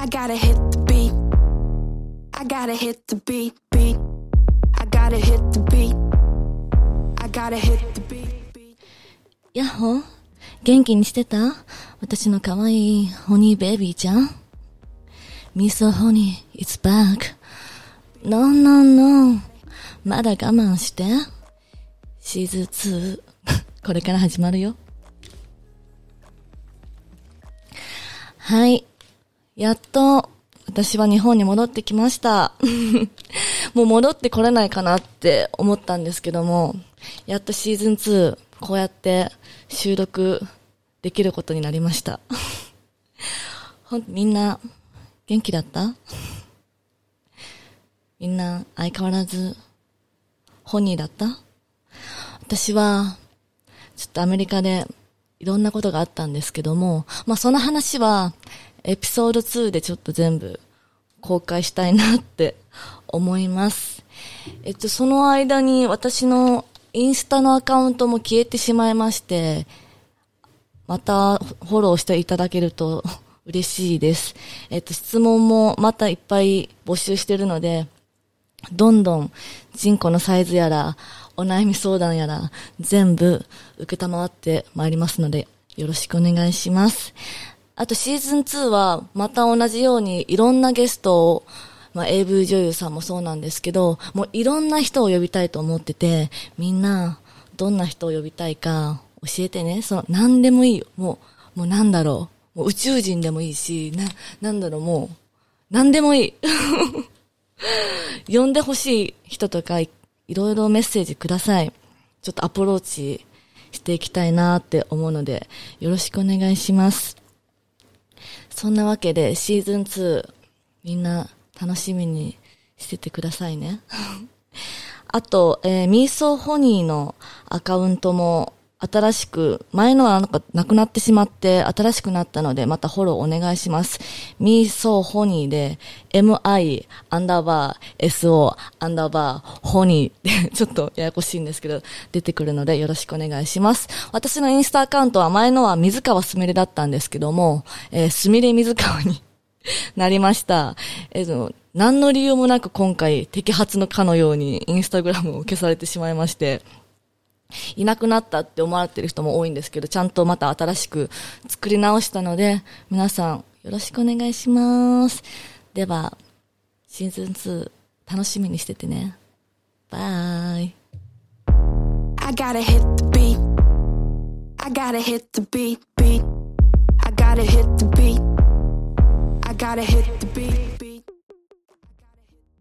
I gotta hit the beat. I gotta hit the beat, beat. I gotta hit the beat. I gotta hit the beat, beat. やっほ元気にしてた私の可愛いホニーベイビーちゃんミソホニー、it's back. No, no, no. まだ我慢して。シーズン2。これから始まるよ。はい。やっと、私は日本に戻ってきました。もう戻ってこれないかなって思ったんですけども、やっとシーズン2、こうやって収録できることになりました。ほん、みんな、元気だった？みんな、相変わらず、本人だった？私は、ちょっとアメリカでいろんなことがあったんですけども、まあその話はエピソード2でちょっと全部公開したいなって 思います。えっと、その間に私のインスタのアカウントも消えてしまいまして、またフォローしていただけると 嬉しいです。えっと、質問もまたいっぱい募集してるので、どんどん、チンコのサイズやら、お悩み相談やら、全部、受けたまわってまいりますので、よろしくお願いします。あと、シーズン2は、また同じように、いろんなゲストを、まあ、AV 女優さんもそうなんですけど、もういろんな人を呼びたいと思ってて、みんな、どんな人を呼びたいか、教えてね。その、何でもいいよ。もう、もうなんだろう。もう宇宙人でもいいし、な、なんだろう、もう、何でもいい。呼んでほしい人とかい、いろいろメッセージください。ちょっとアプローチしていきたいなって思うので、よろしくお願いします。そんなわけで、シーズン2、みんな楽しみにしててくださいね。あと、えー、ミーソーホニーのアカウントも新しく、前のはなんかなくなってしまって新しくなったので、またフォローお願いします。ミーソーホニーで、mi アンダーバー so アンダーバーホニーで、ちょっとややこしいんですけど、出てくるのでよろしくお願いします。私のインスタアカウントは前のは水川すみれだったんですけども、えー、すみれ水川に なりました。えっと、何の理由もなく今回摘発のかのようにインスタグラムを消されてしまいまして、いなくなったって思われてる人も多いんですけど、ちゃんとまた新しく作り直したので、皆さんよろしくお願いします。では、シーズン2楽しみにしててね。バイ。I gotta hit the beat.